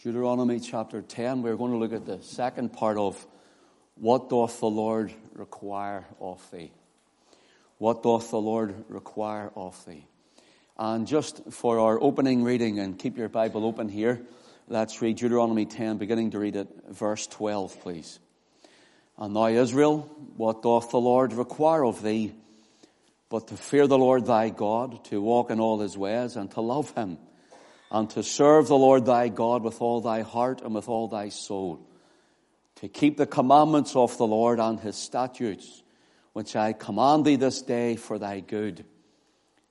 Deuteronomy chapter 10, we're going to look at the second part of what doth the Lord require of thee? What doth the Lord require of thee? And just for our opening reading, and keep your Bible open here, let's read Deuteronomy 10, beginning to read it, verse 12, please. And now, Israel, what doth the Lord require of thee? But to fear the Lord thy God, to walk in all his ways, and to love him and to serve the Lord thy God with all thy heart and with all thy soul, to keep the commandments of the Lord and his statutes, which I command thee this day for thy good.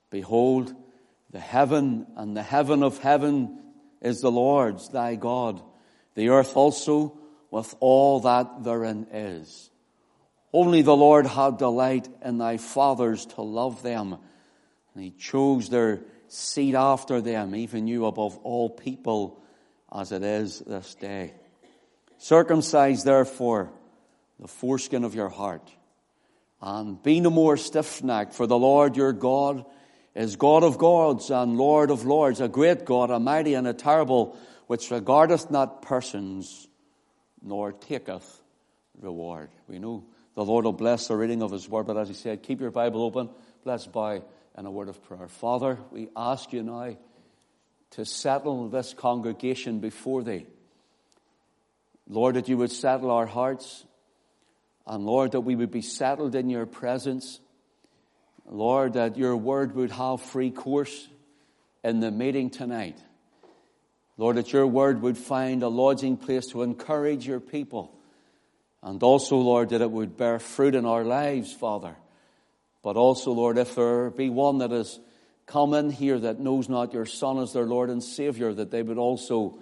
Behold, the heaven and the heaven of heaven is the Lord's, thy God, the earth also with all that therein is. Only the Lord had delight in thy fathers to love them, and he chose their seed after them, even you above all people, as it is this day. Circumcise therefore the foreskin of your heart, and be no more stiff-necked, for the Lord your God is God of gods and Lord of lords, a great God, a mighty and a terrible, which regardeth not persons, nor taketh reward. We know the Lord will bless the reading of His word, but as He said, keep your Bible open. Let's bow and a word of prayer. Father, we ask you now to settle this congregation before thee. Lord, that you would settle our hearts, and Lord, that we would be settled in your presence. Lord, that your word would have free course in the meeting tonight. Lord, that your word would find a lodging place to encourage your people. And also, Lord, that it would bear fruit in our lives, Father. But also, Lord, if there be one that is come in here that knows not your Son as their Lord and Savior, that they would also,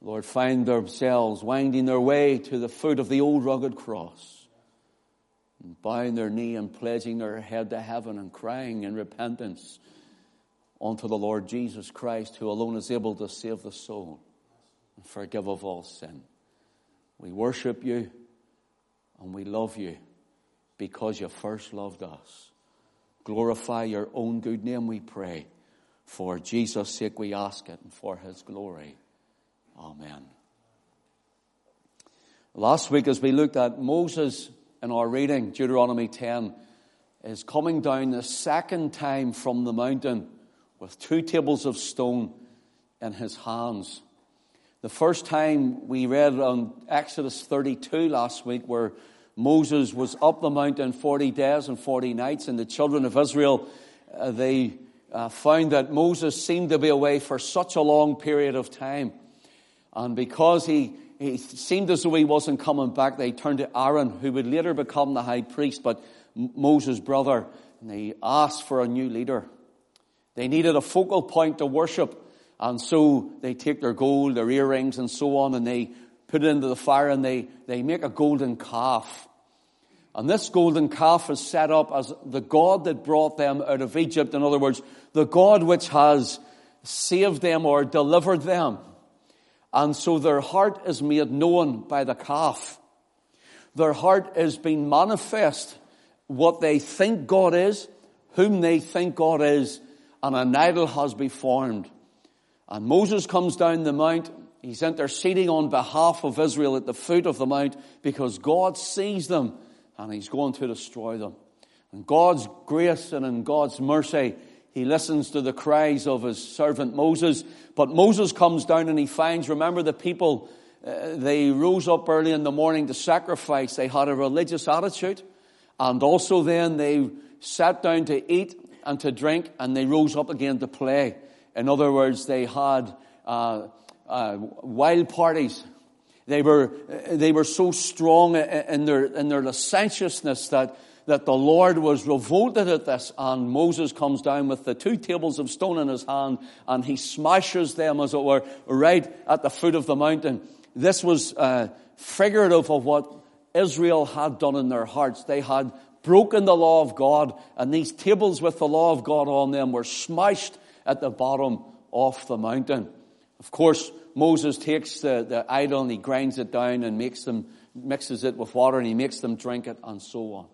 Lord, find themselves winding their way to the foot of the old rugged cross, and bowing their knee and pledging their head to heaven and crying in repentance unto the Lord Jesus Christ, who alone is able to save the soul and forgive of all sin. We worship you and we love you because you first loved us. Glorify your own good name, we pray. For Jesus' sake we ask it and for his glory. Amen. Last week as we looked at Moses in our reading, Deuteronomy 10, is coming down the second time from the mountain with two tables of stone in his hands. The first time we read on Exodus 32 last week where Moses was up the mountain 40 days and 40 nights, and the children of Israel, uh, they uh, found that Moses seemed to be away for such a long period of time. And because he, he seemed as though he wasn't coming back, they turned to Aaron, who would later become the high priest, but Moses' brother, and they asked for a new leader. They needed a focal point to worship, and so they take their gold, their earrings, and so on, and they put it into the fire and they, they make a golden calf. And this golden calf is set up as the God that brought them out of Egypt. In other words, the God which has saved them or delivered them. And so their heart is made known by the calf. Their heart is being manifest what they think God is, whom they think God is, and an idol has been formed. And Moses comes down the mount He's interceding on behalf of Israel at the foot of the mount because God sees them and He's going to destroy them. And God's grace and in God's mercy, He listens to the cries of His servant Moses. But Moses comes down and he finds, remember the people, uh, they rose up early in the morning to sacrifice. They had a religious attitude. And also then they sat down to eat and to drink and they rose up again to play. In other words, they had uh, uh, wild parties. They were, they were so strong in their, in their licentiousness that, that the Lord was revolted at this. And Moses comes down with the two tables of stone in his hand and he smashes them, as it were, right at the foot of the mountain. This was uh, figurative of what Israel had done in their hearts. They had broken the law of God, and these tables with the law of God on them were smashed at the bottom of the mountain. Of course, Moses takes the, the idol and he grinds it down and makes them, mixes it with water and he makes them drink it and so on.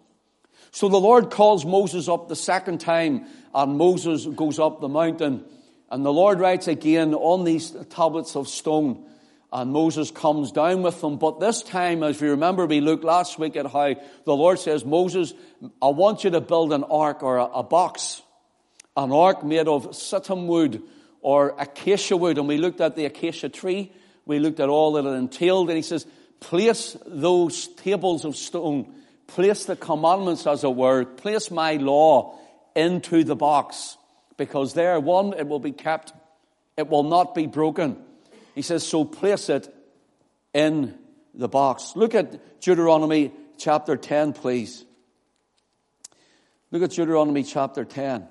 So the Lord calls Moses up the second time and Moses goes up the mountain and the Lord writes again on these tablets of stone And Moses comes down with them. But this time, as we remember, we looked last week at how the Lord says, Moses, I want you to build an ark or a, a box. An ark made of shittim wood or acacia wood. And we looked at the acacia tree. We looked at all that it entailed. And he says, place those tables of stone, place the commandments as it were, place my law into the box. Because there, one, it will be kept. It will not be broken. He says, so place it in the box. Look at Deuteronomy chapter 10, please. Look at Deuteronomy chapter 10.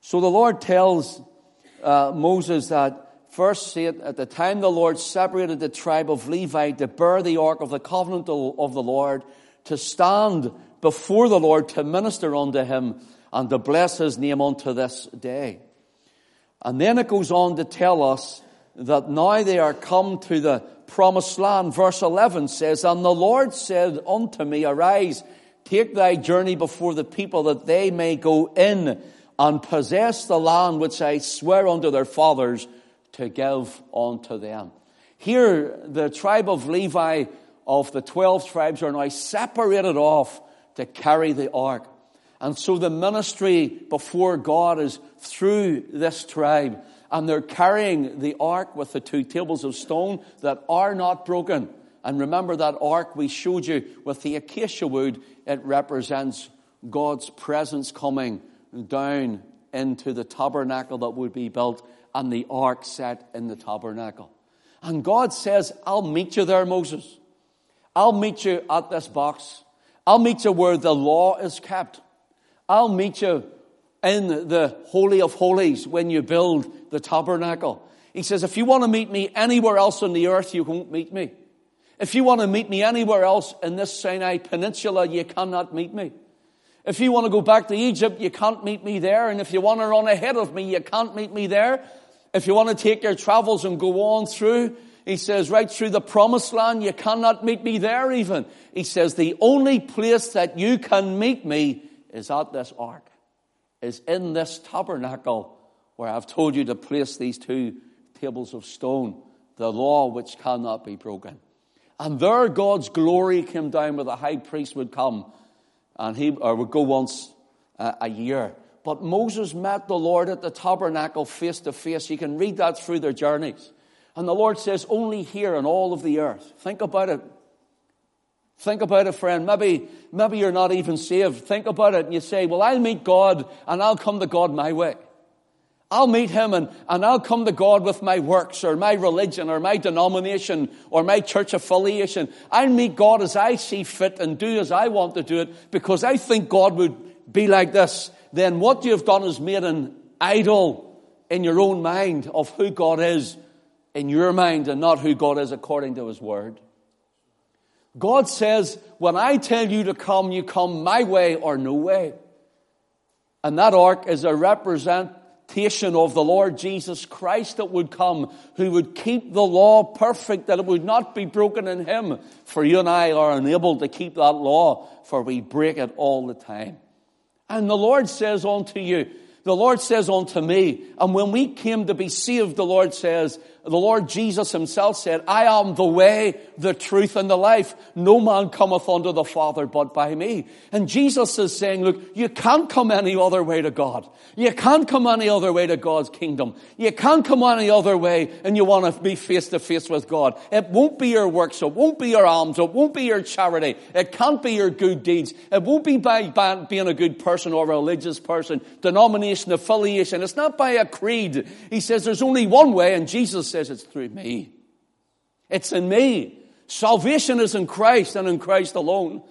So the Lord tells uh, Moses that first see it at the time the Lord separated the tribe of Levi to bear the ark of the covenant of the Lord, to stand before the Lord to minister unto him and to bless his name unto this day. And then it goes on to tell us that now they are come to the promised land. Verse 11 says, And the Lord said unto me, Arise, take thy journey before the people that they may go in and possess the land which I swear unto their fathers to give unto them. Here, the tribe of Levi of the 12 tribes are now separated off to carry the ark. And so the ministry before God is through this tribe and they're carrying the ark with the two tables of stone that are not broken. And remember that ark we showed you with the acacia wood, it represents God's presence coming down into the tabernacle that would be built and the ark set in the tabernacle. And God says, I'll meet you there, Moses. I'll meet you at this box. I'll meet you where the law is kept. I'll meet you in the Holy of Holies when you build the tabernacle. He says, if you want to meet me anywhere else on the earth, you won't meet me. If you want to meet me anywhere else in this Sinai Peninsula, you cannot meet me. If you want to go back to Egypt, you can't meet me there. And if you want to run ahead of me, you can't meet me there. If you want to take your travels and go on through, he says, right through the promised land, you cannot meet me there even. He says, the only place that you can meet me is at this ark is in this tabernacle where I've told you to place these two tables of stone, the law which cannot be broken. And there God's glory came down where the high priest would come and he or would go once a year. But Moses met the Lord at the tabernacle face to face. You can read that through their journeys. And the Lord says, only here in all of the earth. Think about it. Think about it, friend. Maybe, maybe you're not even saved. Think about it and you say, well, I'll meet God and I'll come to God my way. I'll meet him and, and I'll come to God with my works or my religion or my denomination or my church affiliation. I'll meet God as I see fit and do as I want to do it because I think God would be like this. Then what you've done is made an idol in your own mind of who God is in your mind and not who God is according to his word. God says, when I tell you to come, you come my way or no way. And that ark is a of the Lord Jesus Christ that would come, who would keep the law perfect, that it would not be broken in him. For you and I are unable to keep that law, for we break it all the time. And the Lord says unto you, the Lord says unto me, and when we came to be saved, the Lord says, the Lord Jesus himself said, I am the way, the truth, and the life. No man cometh unto the Father but by me. And Jesus is saying, look, you can't come any other way to God. You can't come any other way to God's kingdom. You can't come any other way and you want to be face to face with God. It won't be your works. It won't be your alms. It won't be your charity. It can't be your good deeds. It won't be by, by being a good person or a religious person, denomination, affiliation. It's not by a creed. He says there's only one way and Jesus says it's through me. It's in me. Salvation is in Christ and in Christ alone.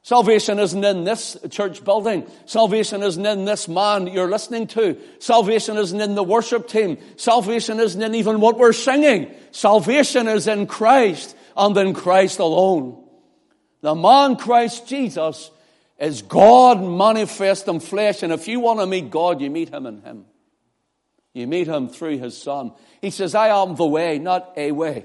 Salvation isn't in this church building. Salvation isn't in this man you're listening to. Salvation isn't in the worship team. Salvation isn't in even what we're singing. Salvation is in Christ and in Christ alone. The man Christ Jesus is God manifest in flesh. And if you want to meet God, you meet him in him. You meet him through his son. He says, I am the way, not a way.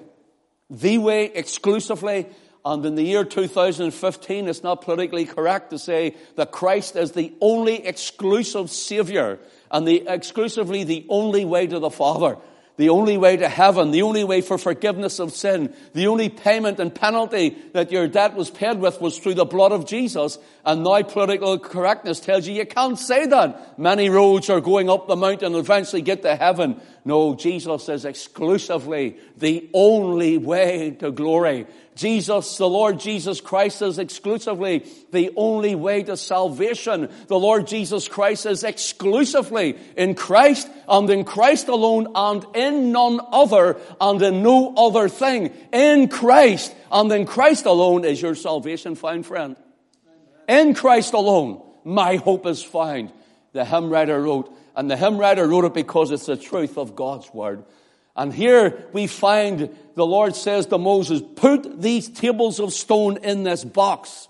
The way exclusively. And in the year 2015, it's not politically correct to say that Christ is the only exclusive Savior and the exclusively the only way to the Father. The only way to heaven, the only way for forgiveness of sin, the only payment and penalty that your debt was paid with was through the blood of Jesus. And now political correctness tells you you can't say that. Many roads are going up the mountain and eventually get to heaven. No, Jesus is exclusively the only way to glory. Jesus, the Lord Jesus Christ is exclusively the only way to salvation. The Lord Jesus Christ is exclusively in Christ and in Christ alone and in none other and in no other thing. In Christ and in Christ alone is your salvation found, friend. In Christ alone, my hope is found. The hymn writer wrote, and the hymn writer wrote it because it's the truth of God's word. And here we find the Lord says to Moses, put these tables of stone in this box.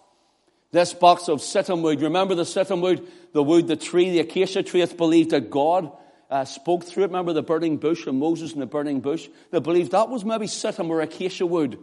This box of shittim wood. Remember the shittim wood, the wood, the tree, the acacia tree. It's believed that God uh, spoke through it. Remember the burning bush and Moses in the burning bush? They believed that was maybe shittim or acacia wood.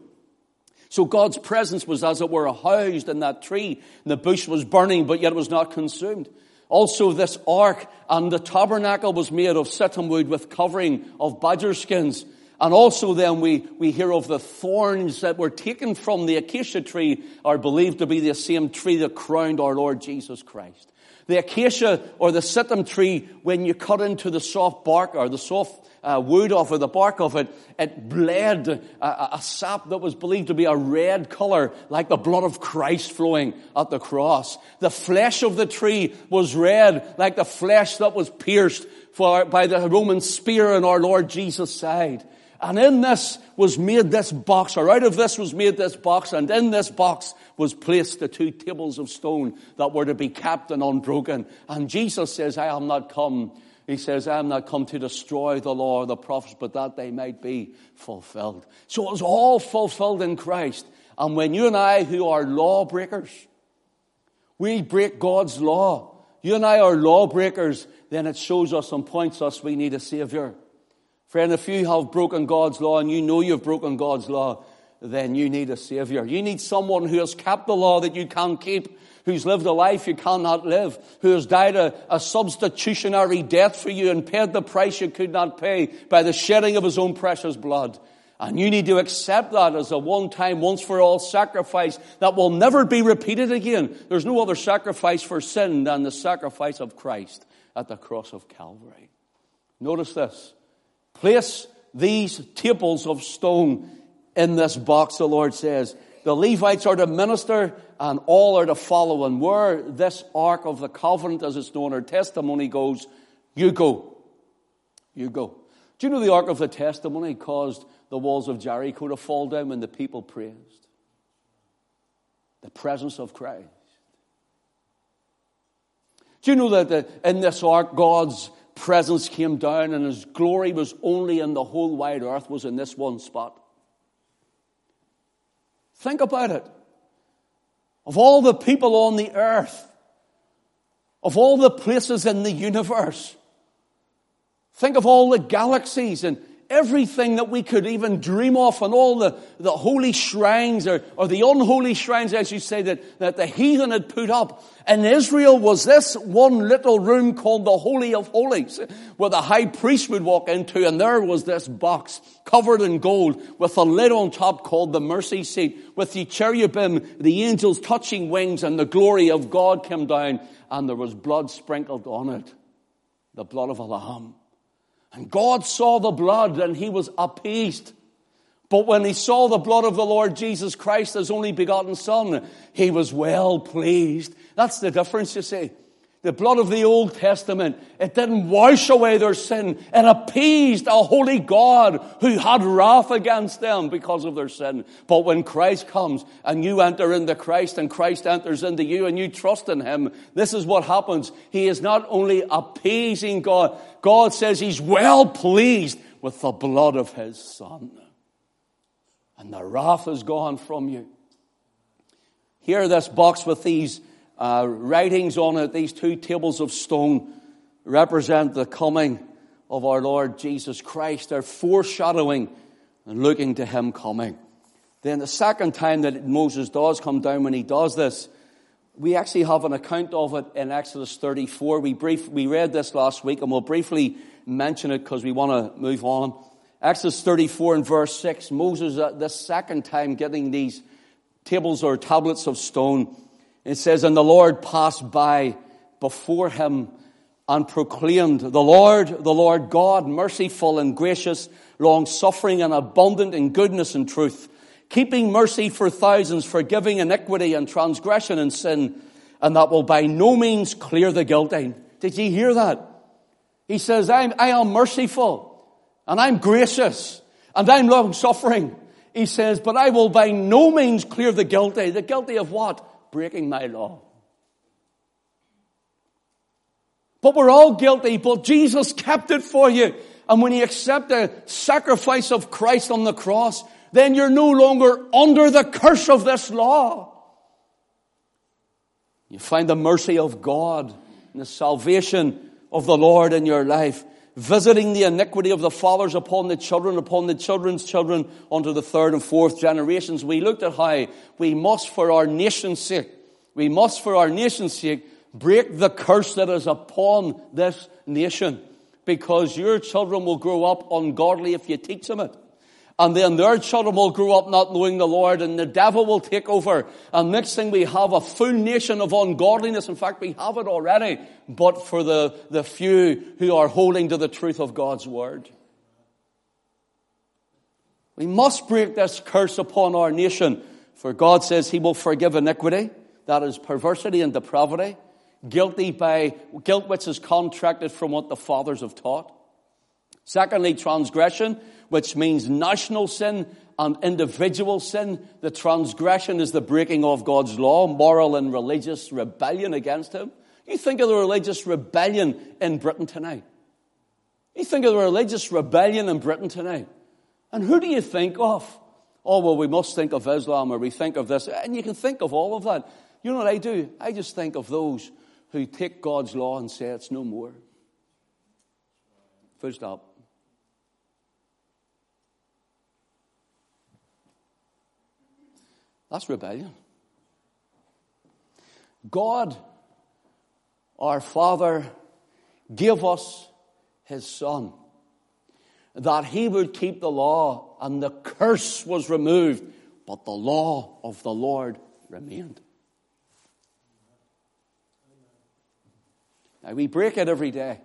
So God's presence was as it were housed in that tree. And the bush was burning, but yet it was not consumed. Also, this ark and the tabernacle was made of shittim wood with covering of badger skins. And also then we, we hear of the thorns that were taken from the acacia tree are believed to be the same tree that crowned our Lord Jesus Christ. The acacia or the shittim tree, when you cut into the soft bark or the soft uh, wood of the bark of it, it bled a, a sap that was believed to be a red color, like the blood of Christ flowing at the cross. The flesh of the tree was red, like the flesh that was pierced for, by the Roman spear in our Lord Jesus' side. And in this was made this box, or out of this was made this box, and in this box was placed the two tables of stone that were to be kept and unbroken. And Jesus says, I am not come he says, I am not come to destroy the law or the prophets, but that they might be fulfilled. So it was all fulfilled in Christ. And when you and I, who are lawbreakers, we break God's law, you and I are lawbreakers, then it shows us and points us we need a Savior. Friend, if you have broken God's law and you know you've broken God's law, then you need a Savior. You need someone who has kept the law that you can't keep who's lived a life you cannot live, who has died a, a substitutionary death for you and paid the price you could not pay by the shedding of his own precious blood. And you need to accept that as a one-time, once-for-all sacrifice that will never be repeated again. There's no other sacrifice for sin than the sacrifice of Christ at the cross of Calvary. Notice this. Place these tables of stone in this box, the Lord says. The Levites are to minister and all are to follow. And where this Ark of the Covenant, as it's known, or testimony goes, you go. You go. Do you know the Ark of the Testimony caused the walls of Jericho to fall down when the people praised? The presence of Christ. Do you know that the, in this ark, God's presence came down and his glory was only in the whole wide earth, was in this one spot? Think about it. Of all the people on the earth, of all the places in the universe, think of all the galaxies and everything that we could even dream of and all the, the holy shrines or, or the unholy shrines, as you say, that, that the heathen had put up. In Israel was this one little room called the Holy of Holies, where the high priest would walk into, and there was this box covered in gold with a lid on top called the mercy seat, with the cherubim, the angels touching wings, and the glory of God came down, and there was blood sprinkled on it. The blood of a lamb. And God saw the blood and he was appeased. But when he saw the blood of the Lord Jesus Christ, his only begotten Son, he was well pleased. That's the difference, you see. The blood of the Old Testament, it didn't wash away their sin. It appeased a holy God who had wrath against them because of their sin. But when Christ comes and you enter into Christ and Christ enters into you and you trust in Him, this is what happens. He is not only appeasing God, God says He's well pleased with the blood of His Son. And the wrath is gone from you. Here, this box with these uh, writings on it, these two tables of stone, represent the coming of our Lord Jesus Christ. They're foreshadowing and looking to Him coming. Then the second time that Moses does come down, when he does this, we actually have an account of it in Exodus 34. We brief, we read this last week and we'll briefly mention it because we want to move on. Exodus 34 and verse 6, Moses at the second time getting these tables or tablets of stone. It says, And the Lord passed by before him and proclaimed, The Lord, the Lord God, merciful and gracious, long suffering and abundant in goodness and truth, keeping mercy for thousands, forgiving iniquity and transgression and sin, and that will by no means clear the guilty. Did you hear that? He says, I'm, I am merciful and I'm gracious and I'm long suffering. He says, but I will by no means clear the guilty. The guilty of what? Breaking my law. But we're all guilty, but Jesus kept it for you. And when you accept the sacrifice of Christ on the cross, then you're no longer under the curse of this law. You find the mercy of God and the salvation of the Lord in your life, visiting the iniquity of the fathers upon the children, upon the children's children, unto the third and fourth generations. We looked at how we must, for our nation's sake, we must, for our nation's sake, break the curse that is upon this nation, because your children will grow up ungodly if you teach them it. And then their children will grow up not knowing the Lord and the devil will take over. And next thing we have a full nation of ungodliness. In fact, we have it already, but for the, the few who are holding to the truth of God's word. We must break this curse upon our nation. For God says he will forgive iniquity. That is perversity and depravity. Guilty by guilt which is contracted from what the fathers have taught. Secondly, transgression which means national sin and individual sin. The transgression is the breaking of God's law, moral and religious rebellion against Him. You think of the religious rebellion in Britain tonight. You think of the religious rebellion in Britain tonight. And who do you think of? Oh, well, we must think of Islam or we think of this. And you can think of all of that. You know what I do? I just think of those who take God's law and say it's no more. Full stop. That's rebellion. God, our Father, gave us His Son that He would keep the law and the curse was removed, but the law of the Lord remained. Now, we break it every day.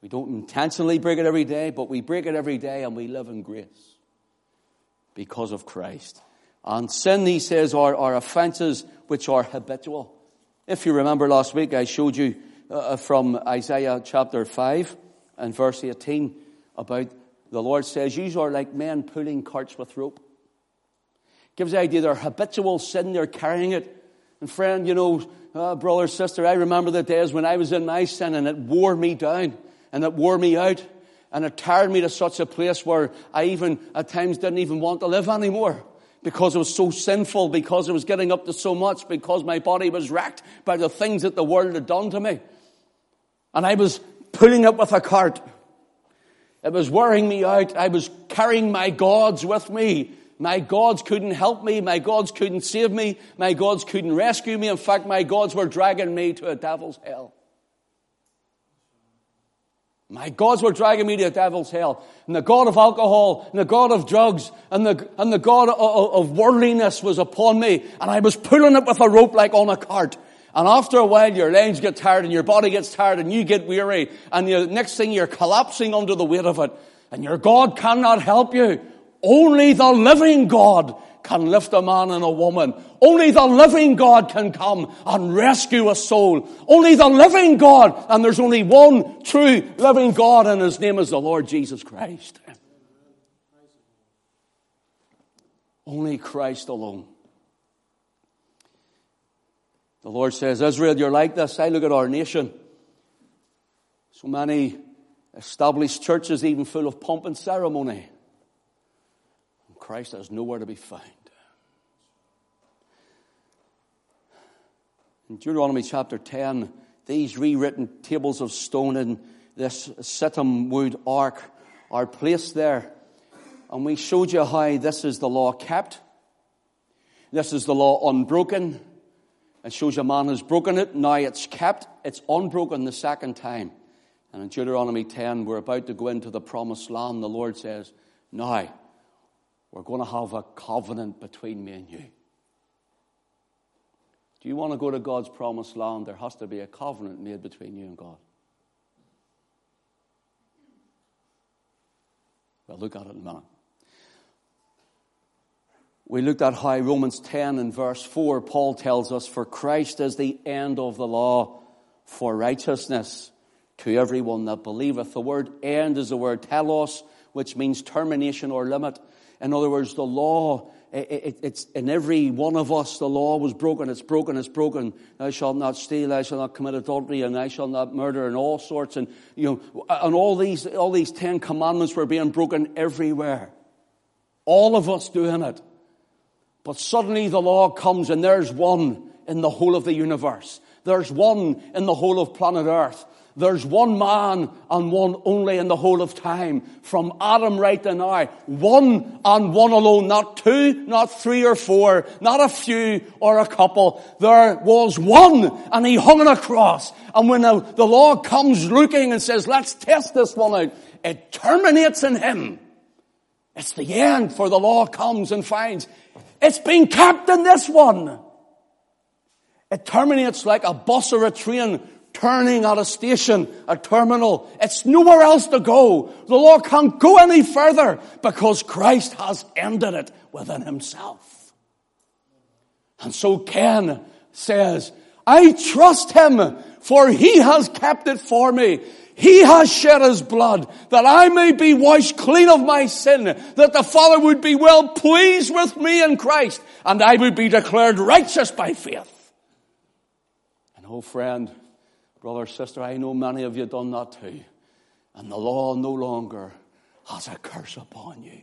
We don't intentionally break it every day, but we break it every day and we live in grace because of Christ. And sin, he says, are, are offenses which are habitual. If you remember last week, I showed you uh, uh from Isaiah chapter 5 and verse 18 about the Lord says, You are like men pulling carts with rope. Gives the idea they're habitual sin, they're carrying it. And friend, you know, uh, brother, sister, I remember the days when I was in my sin and it wore me down and it wore me out and it tired me to such a place where I even at times didn't even want to live anymore because it was so sinful, because it was getting up to so much, because my body was wrecked by the things that the world had done to me. And I was pulling up with a cart. It was wearing me out. I was carrying my gods with me. My gods couldn't help me. My gods couldn't save me. My gods couldn't rescue me. In fact, my gods were dragging me to a devil's hell. My gods were dragging me to the devil's hell. And the God of alcohol, and the God of drugs, and the, and the God of, of worldliness was upon me. And I was pulling it with a rope like on a cart. And after a while, your legs get tired and your body gets tired and you get weary. And the next thing you're collapsing under the weight of it. And your God cannot help you. Only the living God can lift a man and a woman. Only the living God can come and rescue a soul. Only the living God, and there's only one true living God, and his name is the Lord Jesus Christ. Only Christ alone. The Lord says, Israel, you're like this. I look at our nation. So many established churches, even full of pomp and ceremony. Christ has nowhere to be found. In Deuteronomy chapter 10, these rewritten tables of stone in this Shittim wood ark are placed there. And we showed you how this is the law kept. This is the law unbroken. It shows a man has broken it. Now it's kept. It's unbroken the second time. And in Deuteronomy 10, we're about to go into the promised land. The Lord says, Now, we're going to have a covenant between me and you. Do you want to go to God's promised land? There has to be a covenant made between you and God. Well, look at it in a minute. We looked at how Romans 10 and verse 4, Paul tells us, For Christ is the end of the law for righteousness to everyone that believeth. The word end is the word telos, which means termination or limit. In other words, the law, it, it's in every one of us, the law was broken, it's broken, it's broken. Thou shalt not steal, thou shalt not commit adultery, and thou shalt not murder, and all sorts. And, you know, and all these, all these Ten Commandments were being broken everywhere. All of us doing it. But suddenly the law comes and there's one in the whole of the universe. There's one in the whole of planet Earth. There's one man and one only in the whole of time. From Adam right to now. One and one alone. Not two, not three or four, not a few or a couple. There was one and he hung on a cross. And when the, the law comes looking and says, let's test this one out, it terminates in him. It's the end for the law comes and finds it's been capped in this one. It terminates like a bus or a train turning at a station, a terminal. It's nowhere else to go. The law can't go any further because Christ has ended it within himself. And so Ken says, I trust him for he has kept it for me. He has shed his blood that I may be washed clean of my sin, that the Father would be well pleased with me in Christ, and I would be declared righteous by faith. And oh friend, brother, sister, I know many of you done that too. And the law no longer has a curse upon you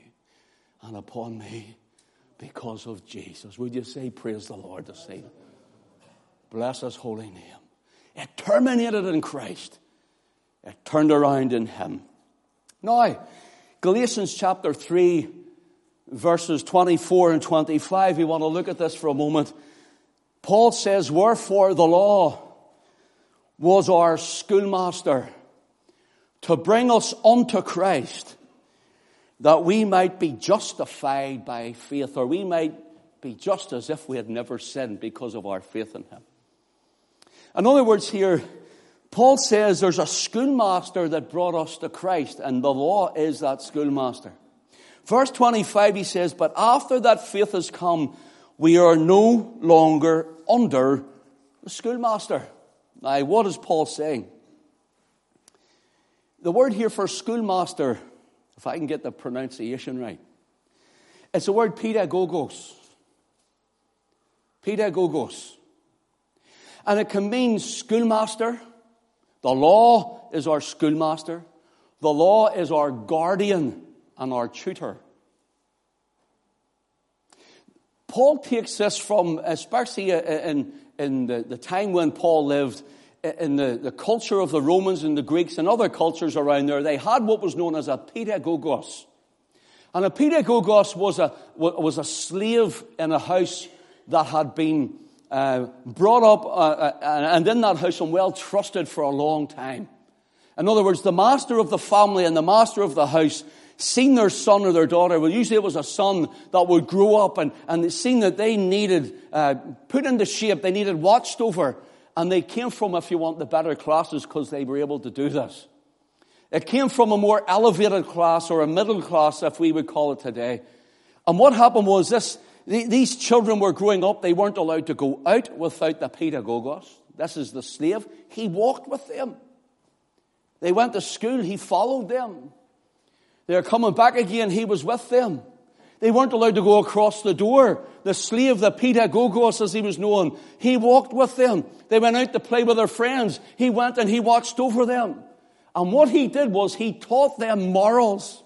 and upon me because of Jesus. Would you say, Praise the Lord this evening? Bless his holy name. It terminated in Christ. It turned around in him. Now, Galatians chapter 3, verses 24 and 25, we want to look at this for a moment. Paul says, Wherefore the law was our schoolmaster to bring us unto Christ, that we might be justified by faith, or we might be just as if we had never sinned because of our faith in Him. In other words, here, Paul says there's a schoolmaster that brought us to Christ, and the law is that schoolmaster. Verse 25, he says, But after that faith has come, we are no longer under the schoolmaster. Now, what is Paul saying? The word here for schoolmaster, if I can get the pronunciation right, it's the word pedagogos. Pedagogos. And it can mean schoolmaster, the law is our schoolmaster. The law is our guardian and our tutor. Paul takes this from, especially in, in the, the time when Paul lived, in the, the culture of the Romans and the Greeks and other cultures around there, they had what was known as a pedagogos. And a pedagogos was a, was a slave in a house that had been uh, brought up uh, uh, and in that house and well trusted for a long time. In other words, the master of the family and the master of the house seen their son or their daughter, well, usually it was a son that would grow up and, and seen that they needed uh, put into shape, they needed watched over, and they came from, if you want, the better classes because they were able to do this. It came from a more elevated class or a middle class, if we would call it today. And what happened was this these children were growing up, they weren't allowed to go out without the pedagogos. This is the slave. He walked with them. They went to school, he followed them. They were coming back again, he was with them. They weren't allowed to go across the door. The slave, the pedagogos as he was known, he walked with them. They went out to play with their friends. He went and he watched over them. And what he did was he taught them morals.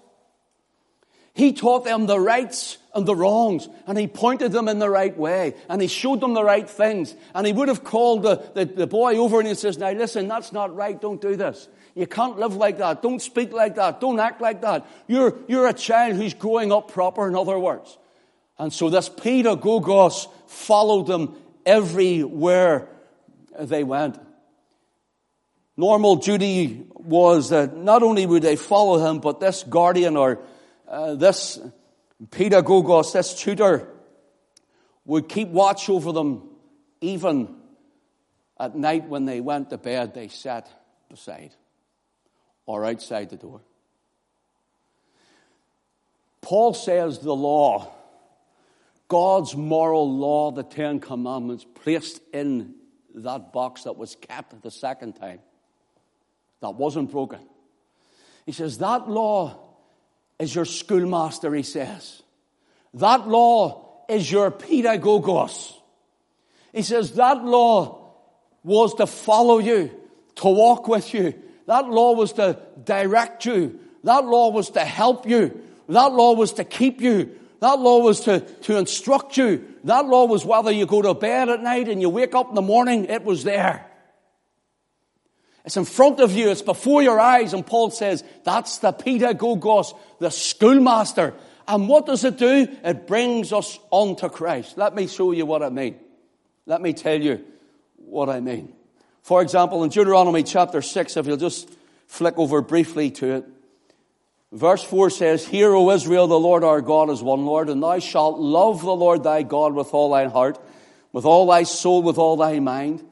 He taught them the rights and the wrongs, and he pointed them in the right way, and he showed them the right things. And he would have called the, the, the boy over and he says, Now listen, that's not right, don't do this. You can't live like that, don't speak like that, don't act like that. You're, you're a child who's growing up proper, in other words. And so this pedagogos followed them everywhere they went. Normal duty was that not only would they follow him, but this guardian or uh, this pedagogos, this tutor, would keep watch over them even at night when they went to bed, they sat beside or outside the door. Paul says the law, God's moral law, the Ten Commandments, placed in that box that was kept the second time, that wasn't broken. He says, That law is your schoolmaster, he says. That law is your pedagogos. He says, That law was to follow you, to walk with you. That law was to direct you. That law was to help you. That law was to keep you. That law was to, to instruct you. That law was whether you go to bed at night and you wake up in the morning, it was there. It's in front of you, it's before your eyes, and Paul says, that's the pedagogos, the schoolmaster. And what does it do? It brings us onto Christ. Let me show you what I mean. Let me tell you what I mean. For example, in Deuteronomy chapter 6, if you'll just flick over briefly to it, Verse 4 says, Hear, O Israel, the Lord our God is one Lord, and thou shalt love the Lord thy God with all thine heart, with all thy soul, with all thy mind.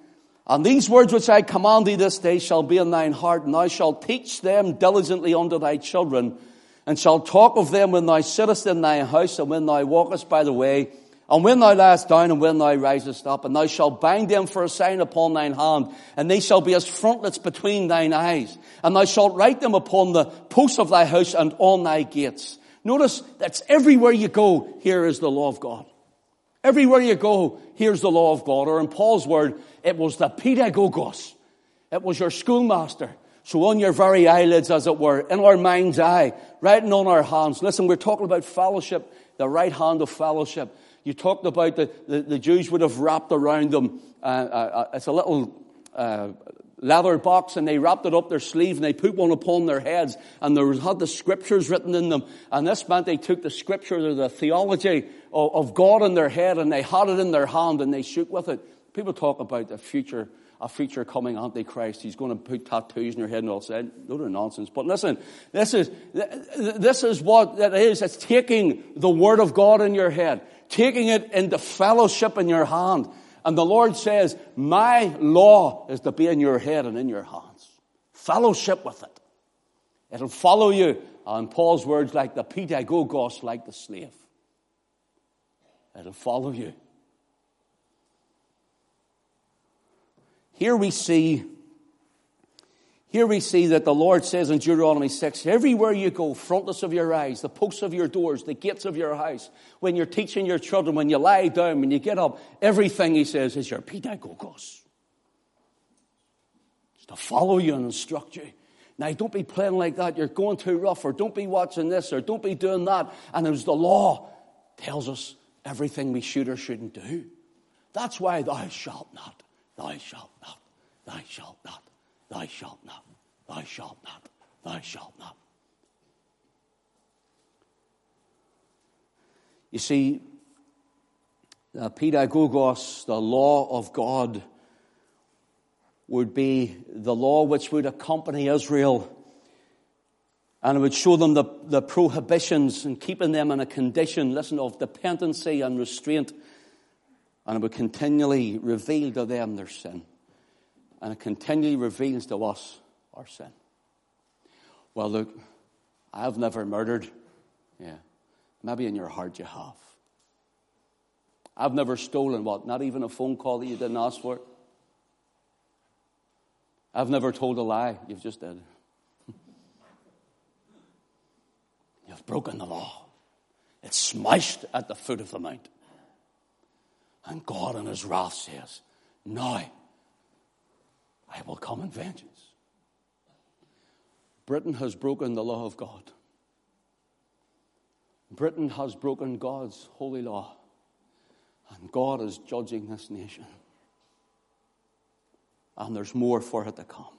And these words which I command thee this day shall be in thine heart, and thou shalt teach them diligently unto thy children, and shalt talk of them when thou sittest in thy house, and when thou walkest by the way, and when thou liest down and when thou risest up, and thou shalt bind them for a sign upon thine hand, and they shall be as frontlets between thine eyes. And thou shalt write them upon the posts of thy house and on thy gates. Notice that's everywhere you go, here is the law of God. Everywhere you go, here's the law of God. Or in Paul's word, it was the pedagogos. It was your schoolmaster. So on your very eyelids, as it were, in our mind's eye, writing on our hands. Listen, we're talking about fellowship, the right hand of fellowship. You talked about the, the, the Jews would have wrapped around them. Uh, uh, it's a little uh, leather box and they wrapped it up their sleeve and they put one upon their heads and there had the scriptures written in them. And this meant they took the scriptures or the theology of, of God in their head and they had it in their hand and they shook with it. People talk about the future a future coming Antichrist. He's going to put tattoos in your head and all that. No, they're nonsense. But listen, this is, this is what it is. It's taking the Word of God in your head taking it into fellowship in your hand. And the Lord says, My law is to be in your head and in your hands. Fellowship with it. It'll follow you. And Paul's words, like the pedagogos, like the slave. It'll follow you. Here we see here we see that the Lord says in Deuteronomy 6, everywhere you go, frontlets of your eyes, the posts of your doors, the gates of your house, when you're teaching your children, when you lie down, when you get up, everything, he says, is your pedagogos. It's to follow you and instruct you. Now, don't be playing like that. You're going too rough, or don't be watching this, or don't be doing that. And as the law tells us everything we should or shouldn't do. That's why thou shalt not, thou shalt not, thou shalt not. Thou shalt not, thou shalt not, thou shalt not. You see, uh, the pedagogos, the law of God, would be the law which would accompany Israel and it would show them the, the prohibitions and keeping them in a condition, listen, of dependency and restraint. And it would continually reveal to them their sin and it continually reveals to us our sin. Well, look, I've never murdered. Yeah. Maybe in your heart you have. I've never stolen what? Not even a phone call that you didn't ask for. I've never told a lie. You've just did. You've broken the law. It's smashed at the foot of the mount. And God in his wrath says, Now I will come in vengeance. Britain has broken the law of God. Britain has broken God's holy law. And God is judging this nation. And there's more for it to come.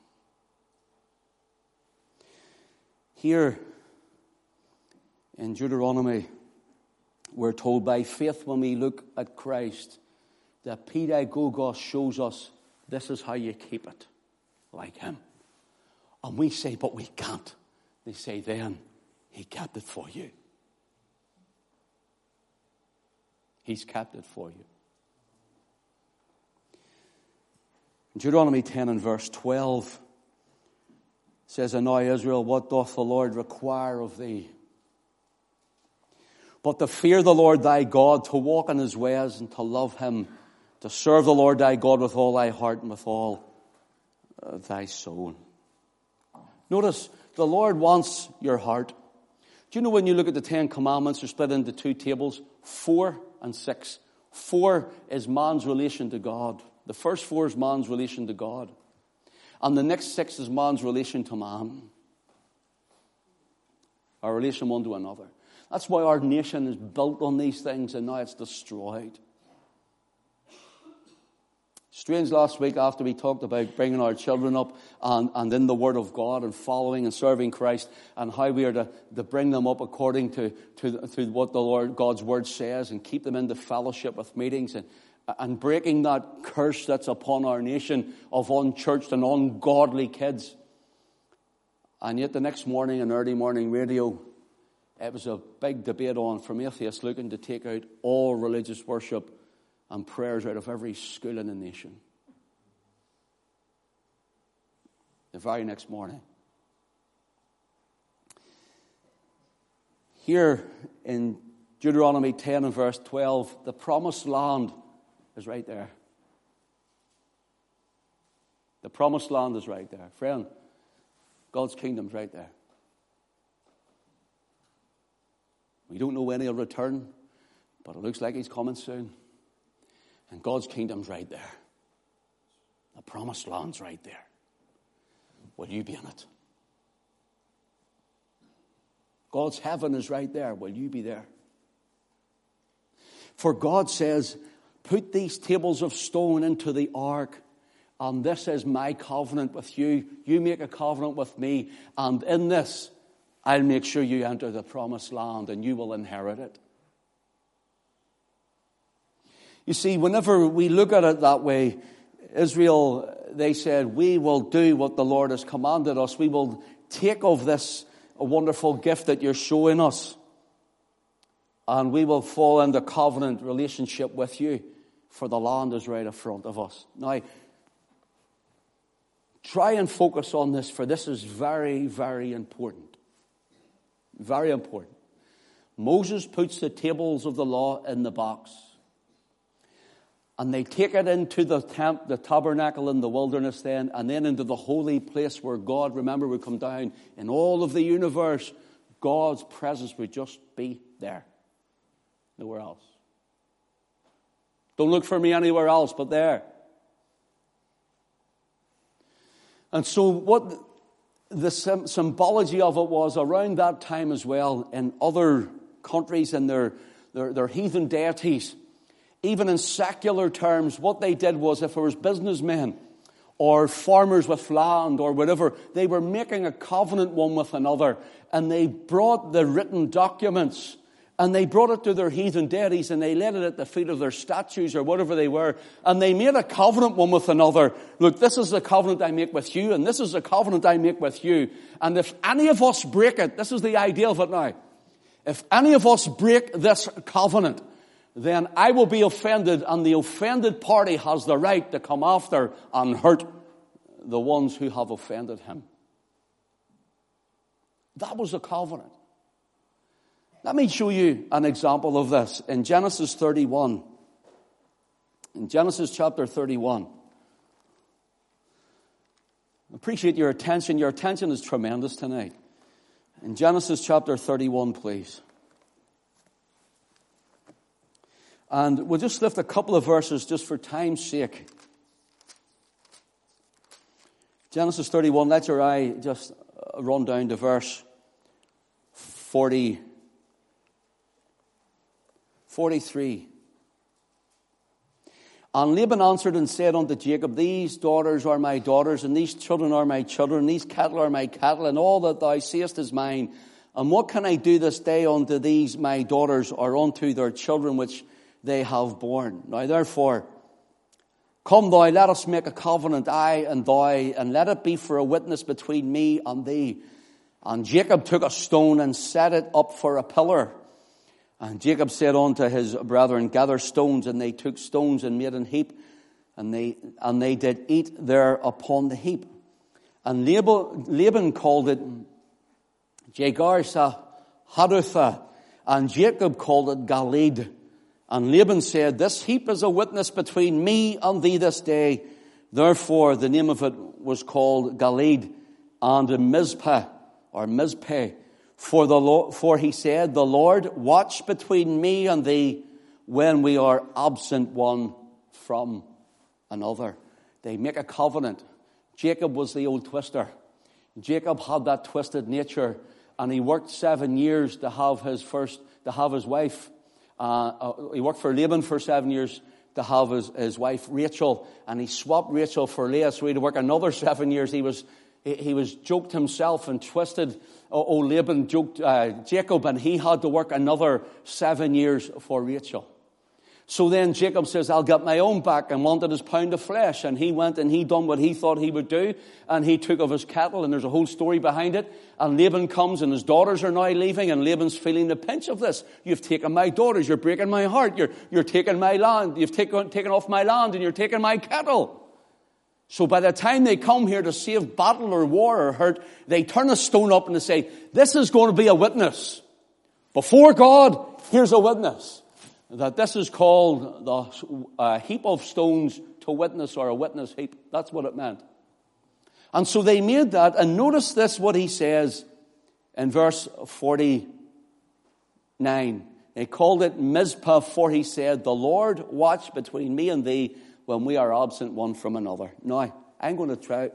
Here in Deuteronomy, we're told by faith when we look at Christ that pedagogos shows us this is how you keep it like him. And we say, but we can't. They say, then he kept it for you. He's kept it for you. Deuteronomy 10 and verse 12 says, And now, Israel, what doth the Lord require of thee? But to fear the Lord thy God, to walk in his ways, and to love him, to serve the Lord thy God with all thy heart and with all uh, thy soul. Notice, the Lord wants your heart. Do you know when you look at the Ten Commandments, they're split into two tables, four and six. Four is man's relation to God. The first four is man's relation to God. And the next six is man's relation to man. Our relation one to another. That's why our nation is built on these things and now it's destroyed. Strange last week after we talked about bringing our children up and, and in the Word of God and following and serving Christ and how we are to, to bring them up according to, to, to what the Lord God's Word says and keep them in the fellowship with meetings and, and breaking that curse that's upon our nation of unchurched and ungodly kids. And yet the next morning in early morning radio, it was a big debate on from atheists looking to take out all religious worship and prayers out of every school in the nation. The very next morning. Here in Deuteronomy 10 and verse 12, the promised land is right there. The promised land is right there. Friend, God's kingdom's right there. We don't know when he'll return, but it looks like he's coming soon. And God's kingdom's right there. The promised land's right there. Will you be in it? God's heaven is right there. Will you be there? For God says, Put these tables of stone into the ark, and this is my covenant with you. You make a covenant with me, and in this, I'll make sure you enter the promised land and you will inherit it. You see, whenever we look at it that way, Israel, they said, We will do what the Lord has commanded us. We will take of this wonderful gift that you're showing us. And we will fall into covenant relationship with you, for the land is right in front of us. Now, try and focus on this, for this is very, very important. Very important. Moses puts the tables of the law in the box and they take it into the tent, the tabernacle in the wilderness then, and then into the holy place where God, remember, would come down in all of the universe. God's presence would just be there. Nowhere else. Don't look for me anywhere else but there. And so, what the symbology of it was around that time as well in other countries and their, their, their heathen deities even in secular terms, what they did was if it was businessmen or farmers with land or whatever, they were making a covenant one with another, and they brought the written documents and they brought it to their heathen deities and they laid it at the feet of their statues or whatever they were, and they made a covenant one with another. Look, this is the covenant I make with you, and this is the covenant I make with you. And if any of us break it, this is the idea of it now. If any of us break this covenant, then I will be offended, and the offended party has the right to come after and hurt the ones who have offended him. That was the covenant. Let me show you an example of this in Genesis 31. In Genesis chapter 31. Appreciate your attention. Your attention is tremendous tonight. In Genesis chapter 31, please. And we'll just lift a couple of verses just for time's sake. Genesis 31, let your eye just uh, run down to verse 40, 43. And Laban answered and said unto Jacob, These daughters are my daughters, and these children are my children, these cattle are my cattle, and all that thou seest is mine. And what can I do this day unto these my daughters, or unto their children which they have borne. Now, therefore, Come thou, let us make a covenant, I and thou, and let it be for a witness between me and thee. And Jacob took a stone and set it up for a pillar. And Jacob said unto his brethren, Gather stones. And they took stones and made an heap. And they, and they did eat there upon the heap. And Laban called it Jegarsah Hadutha. And Jacob called it Galeed. And Laban said, This heap is a witness between me and thee this day. Therefore, the name of it was called Galeed and Mizpah, or Mizpeh. For, the Lord, for he said, The Lord watch between me and thee when we are absent one from another. They make a covenant. Jacob was the old twister. Jacob had that twisted nature, and he worked seven years to have his first, to have his wife. Uh, uh, he worked for Laban for seven years to have his, his wife Rachel, and he swapped Rachel for Leah, so he had to work another seven years. He was he was joked himself and twisted. Oh, Laban joked uh, Jacob, and he had to work another seven years for Rachel. So then Jacob says, I'll get my own back and wanted his pound of flesh. And he went and he done what he thought he would do. And he took of his cattle and there's a whole story behind it. And Laban comes and his daughters are now leaving and Laban's feeling the pinch of this. You've taken my daughters. You're breaking my heart. You're, you're taking my land. You've taken, taken off my land and you're taking my cattle. So by the time they come here to save battle or war or hurt, they turn a stone up and they say, this is going to be a witness. Before God, here's a witness. That this is called the uh, heap of stones to witness or a witness heap. That's what it meant. And so they made that, and notice this what he says in verse 49. They called it Mizpah, for he said, The Lord watch between me and thee when we are absent one from another. Now, I'm going to try,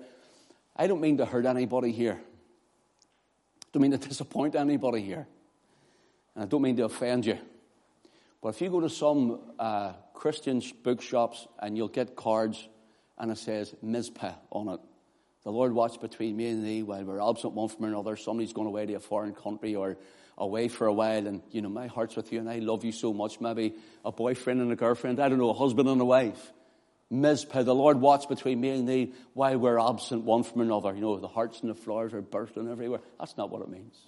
I don't mean to hurt anybody here. I don't mean to disappoint anybody here. And I don't mean to offend you. But if you go to some uh, Christian bookshops and you'll get cards and it says Mizpah on it. The Lord watch between me and thee while we're absent one from another. Somebody's going away to a foreign country or away for a while and, you know, my heart's with you and I love you so much. Maybe a boyfriend and a girlfriend. I don't know, a husband and a wife. Mizpah, the Lord watch between me and thee while we're absent one from another. You know, the hearts and the flowers are bursting everywhere. That's not what it means.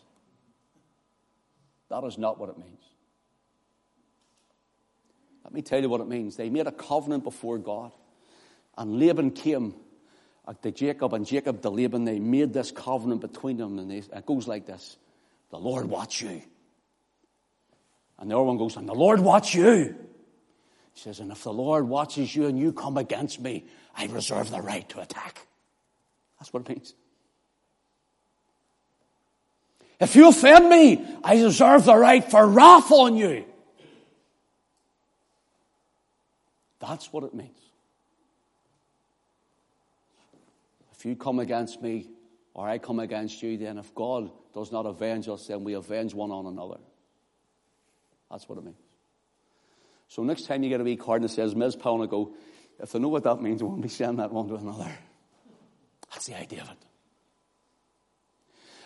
That is not what it means. Let me tell you what it means. They made a covenant before God. And Laban came uh, to Jacob, and Jacob to Laban. They made this covenant between them, and they, it goes like this The Lord watch you. And the other one goes, And the Lord watch you. He says, And if the Lord watches you and you come against me, I reserve the right to attack. That's what it means. If you offend me, I reserve the right for wrath on you. That's what it means. If you come against me or I come against you, then if God does not avenge us, then we avenge one on another. That's what it means. So next time you get a wee card and it says and I go, if they know what that means, we won't be sending that one to another. That's the idea of it.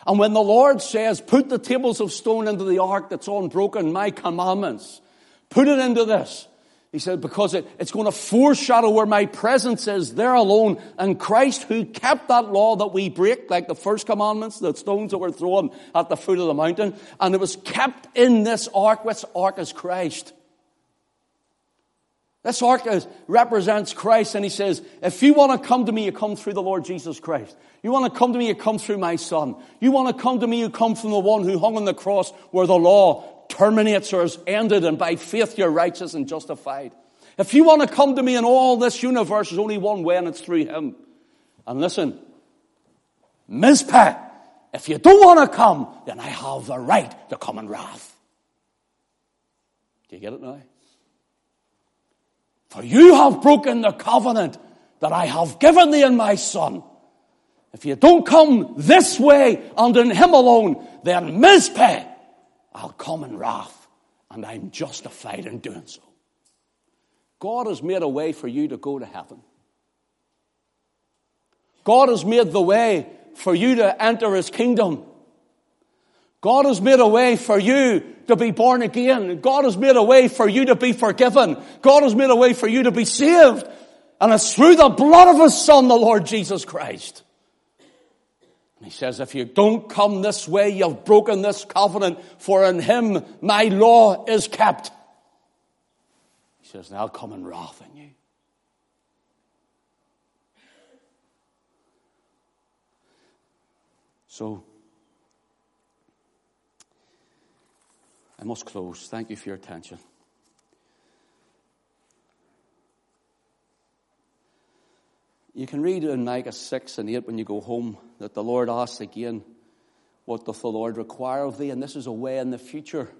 And when the Lord says, put the tables of stone into the ark that's unbroken, my commandments, put it into this. He said, because it, it's going to foreshadow where my presence is there alone. And Christ who kept that law that we break, like the first commandments, the stones that were thrown at the foot of the mountain, and it was kept in this ark. Which ark is Christ? This ark is, represents Christ, and he says, if you want to come to me, you come through the Lord Jesus Christ. You want to come to me, you come through my Son. You want to come to me, you come from the one who hung on the cross where the law terminates or is ended, and by faith you're righteous and justified. If you want to come to me in all this universe, there's only one way, and it's through Him. And listen, Mizpah, if you don't want to come, then I have the right to come in wrath. Do you get it now? For you have broken the covenant that I have given thee in my Son. If you don't come this way and in Him alone, then Mizpah I'll come in wrath, and I'm justified in doing so. God has made a way for you to go to heaven. God has made the way for you to enter His kingdom. God has made a way for you to be born again. God has made a way for you to be forgiven. God has made a way for you to be saved. And it's through the blood of his son, the Lord Jesus Christ. He says, if you don't come this way, you've broken this covenant, for in him my law is kept. He says, and I'll come in wrath on you. So, I must close. Thank you for your attention. You can read in Micah 6 and 8 when you go home that the Lord asks again, What doth the Lord require of thee? And this is a way in the future.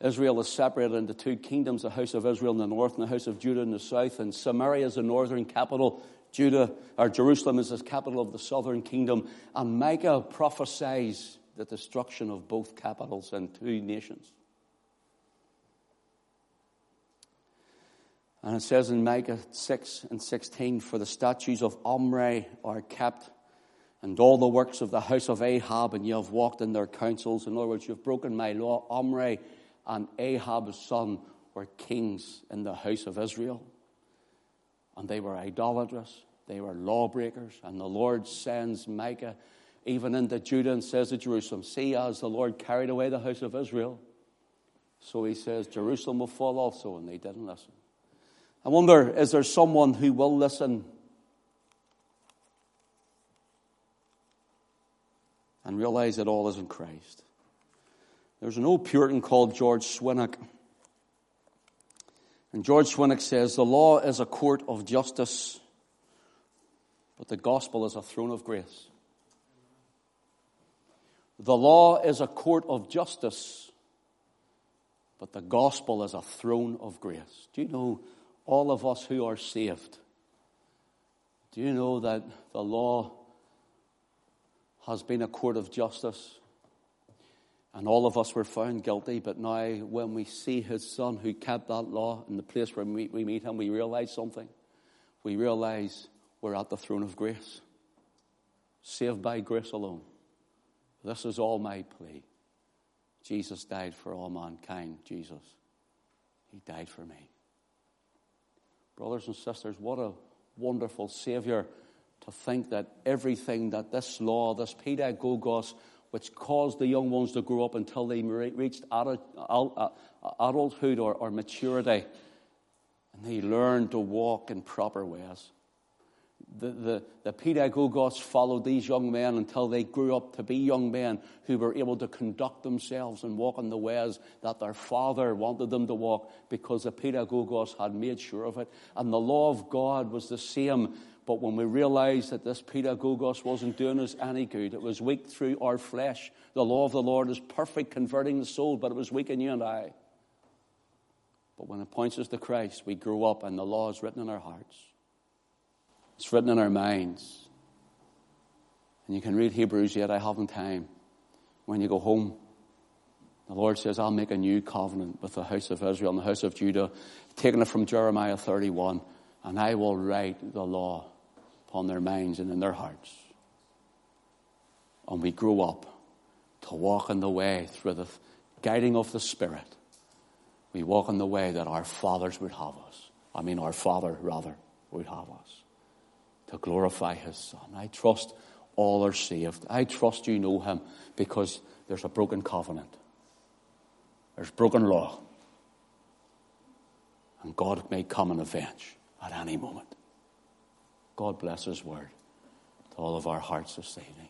Israel is separated into two kingdoms the house of Israel in the north and the house of Judah in the south. And Samaria is the northern capital. Judah, or Jerusalem, is the capital of the southern kingdom. And Micah prophesies the destruction of both capitals and two nations. And it says in Micah 6 and 16, For the statues of Omri are kept, and all the works of the house of Ahab, and you have walked in their counsels. In other words, you have broken my law. Omri and Ahab's son, were kings in the house of Israel. And they were idolatrous, they were lawbreakers. And the Lord sends Micah even into Judah and says to Jerusalem, See, as the Lord carried away the house of Israel, so he says, Jerusalem will fall also. And they didn't listen. I wonder, is there someone who will listen and realize that all is in Christ? There's an old Puritan called George Swinnock. And George Swinnock says, The law is a court of justice, but the gospel is a throne of grace. The law is a court of justice, but the gospel is a throne of grace. Do you know all of us who are saved, do you know that the law has been a court of justice? And all of us were found guilty, but now when we see his son who kept that law in the place where we meet him, we realize something. We realize we're at the throne of grace, saved by grace alone. This is all my plea. Jesus died for all mankind, Jesus. He died for me. Brothers and sisters, what a wonderful Savior to think that everything that this law, this pedagogos, which caused the young ones to grow up until they reached uh, adulthood or, or maturity, and they learned to walk in proper ways the, the, the pedagogos followed these young men until they grew up to be young men who were able to conduct themselves and walk in the ways that their father wanted them to walk because the pedagogos had made sure of it. And the law of God was the same. But when we realized that this pedagogos wasn't doing us any good, it was weak through our flesh. The law of the Lord is perfect, converting the soul, but it was weak in you and I. But when it points us to Christ, we grow up and the law is written in our hearts. It's written in our minds. And you can read Hebrews yet, I haven't time. When you go home, the Lord says, I'll make a new covenant with the house of Israel and the house of Judah, taking it from Jeremiah 31, and I will write the law upon their minds and in their hearts. And we grow up to walk in the way through the guiding of the Spirit. We walk in the way that our fathers would have us. I mean, our Father, rather, would have us to glorify his son. I trust all are saved. I trust you know him because there's a broken covenant. There's broken law. And God may come and avenge at any moment. God bless his word to all of our hearts this evening.